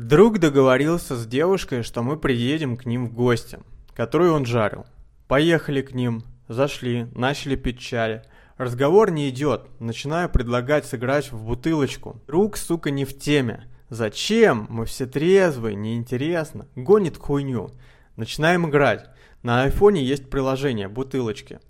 Друг договорился с девушкой, что мы приедем к ним в гости, которую он жарил. Поехали к ним, зашли, начали пить чай. Разговор не идет, начинаю предлагать сыграть в бутылочку. Друг, сука, не в теме. Зачем? Мы все трезвые, неинтересно. Гонит хуйню. Начинаем играть. На айфоне есть приложение «Бутылочки».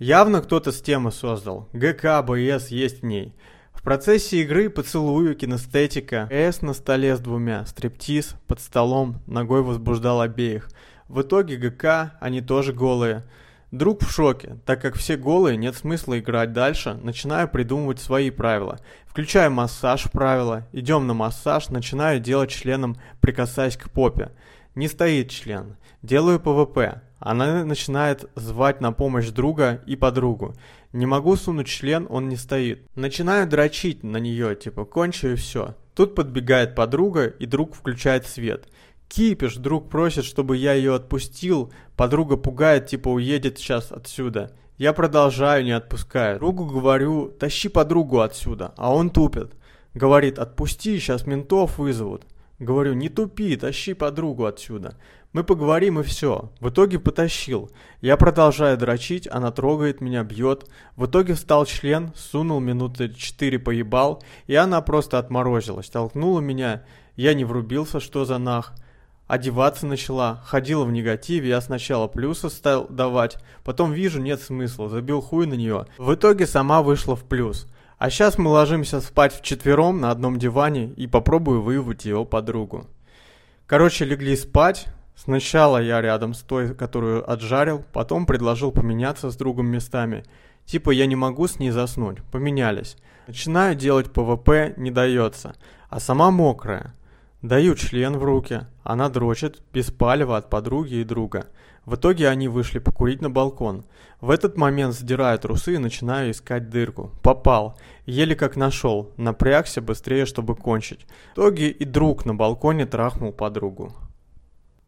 Явно кто-то с темы создал. ГК, БС есть в ней. В процессе игры поцелую, кинестетика, С на столе с двумя, стриптиз, под столом, ногой возбуждал обеих. В итоге ГК, они тоже голые. Друг в шоке, так как все голые, нет смысла играть дальше, начинаю придумывать свои правила. Включаю массаж правила, идем на массаж, начинаю делать членом, прикасаясь к попе. Не стоит член. Делаю ПВП. Она начинает звать на помощь друга и подругу. Не могу сунуть член, он не стоит. Начинаю дрочить на нее, типа кончу и все. Тут подбегает подруга, и друг включает свет. Кипиш, друг просит, чтобы я ее отпустил. Подруга пугает, типа уедет сейчас отсюда. Я продолжаю, не отпускаю. Другу говорю, тащи подругу отсюда, а он тупит. Говорит, отпусти, сейчас ментов вызовут. Говорю, не тупи, тащи подругу отсюда. Мы поговорим и все. В итоге потащил. Я продолжаю дрочить, она трогает меня, бьет. В итоге встал член, сунул минуты четыре поебал, и она просто отморозилась. Толкнула меня, я не врубился, что за нах. Одеваться начала, ходила в негативе, я сначала плюсы стал давать, потом вижу, нет смысла, забил хуй на нее. В итоге сама вышла в плюс. А сейчас мы ложимся спать вчетвером на одном диване и попробую выявить его подругу. Короче, легли спать. Сначала я рядом с той, которую отжарил, потом предложил поменяться с другом местами. Типа я не могу с ней заснуть. Поменялись. Начинаю делать ПВП, не дается. А сама мокрая. Даю член в руки. Она дрочит, без палева от подруги и друга. В итоге они вышли покурить на балкон. В этот момент сдираю трусы и начинаю искать дырку. Попал. Еле как нашел. Напрягся быстрее, чтобы кончить. В итоге и друг на балконе трахнул подругу.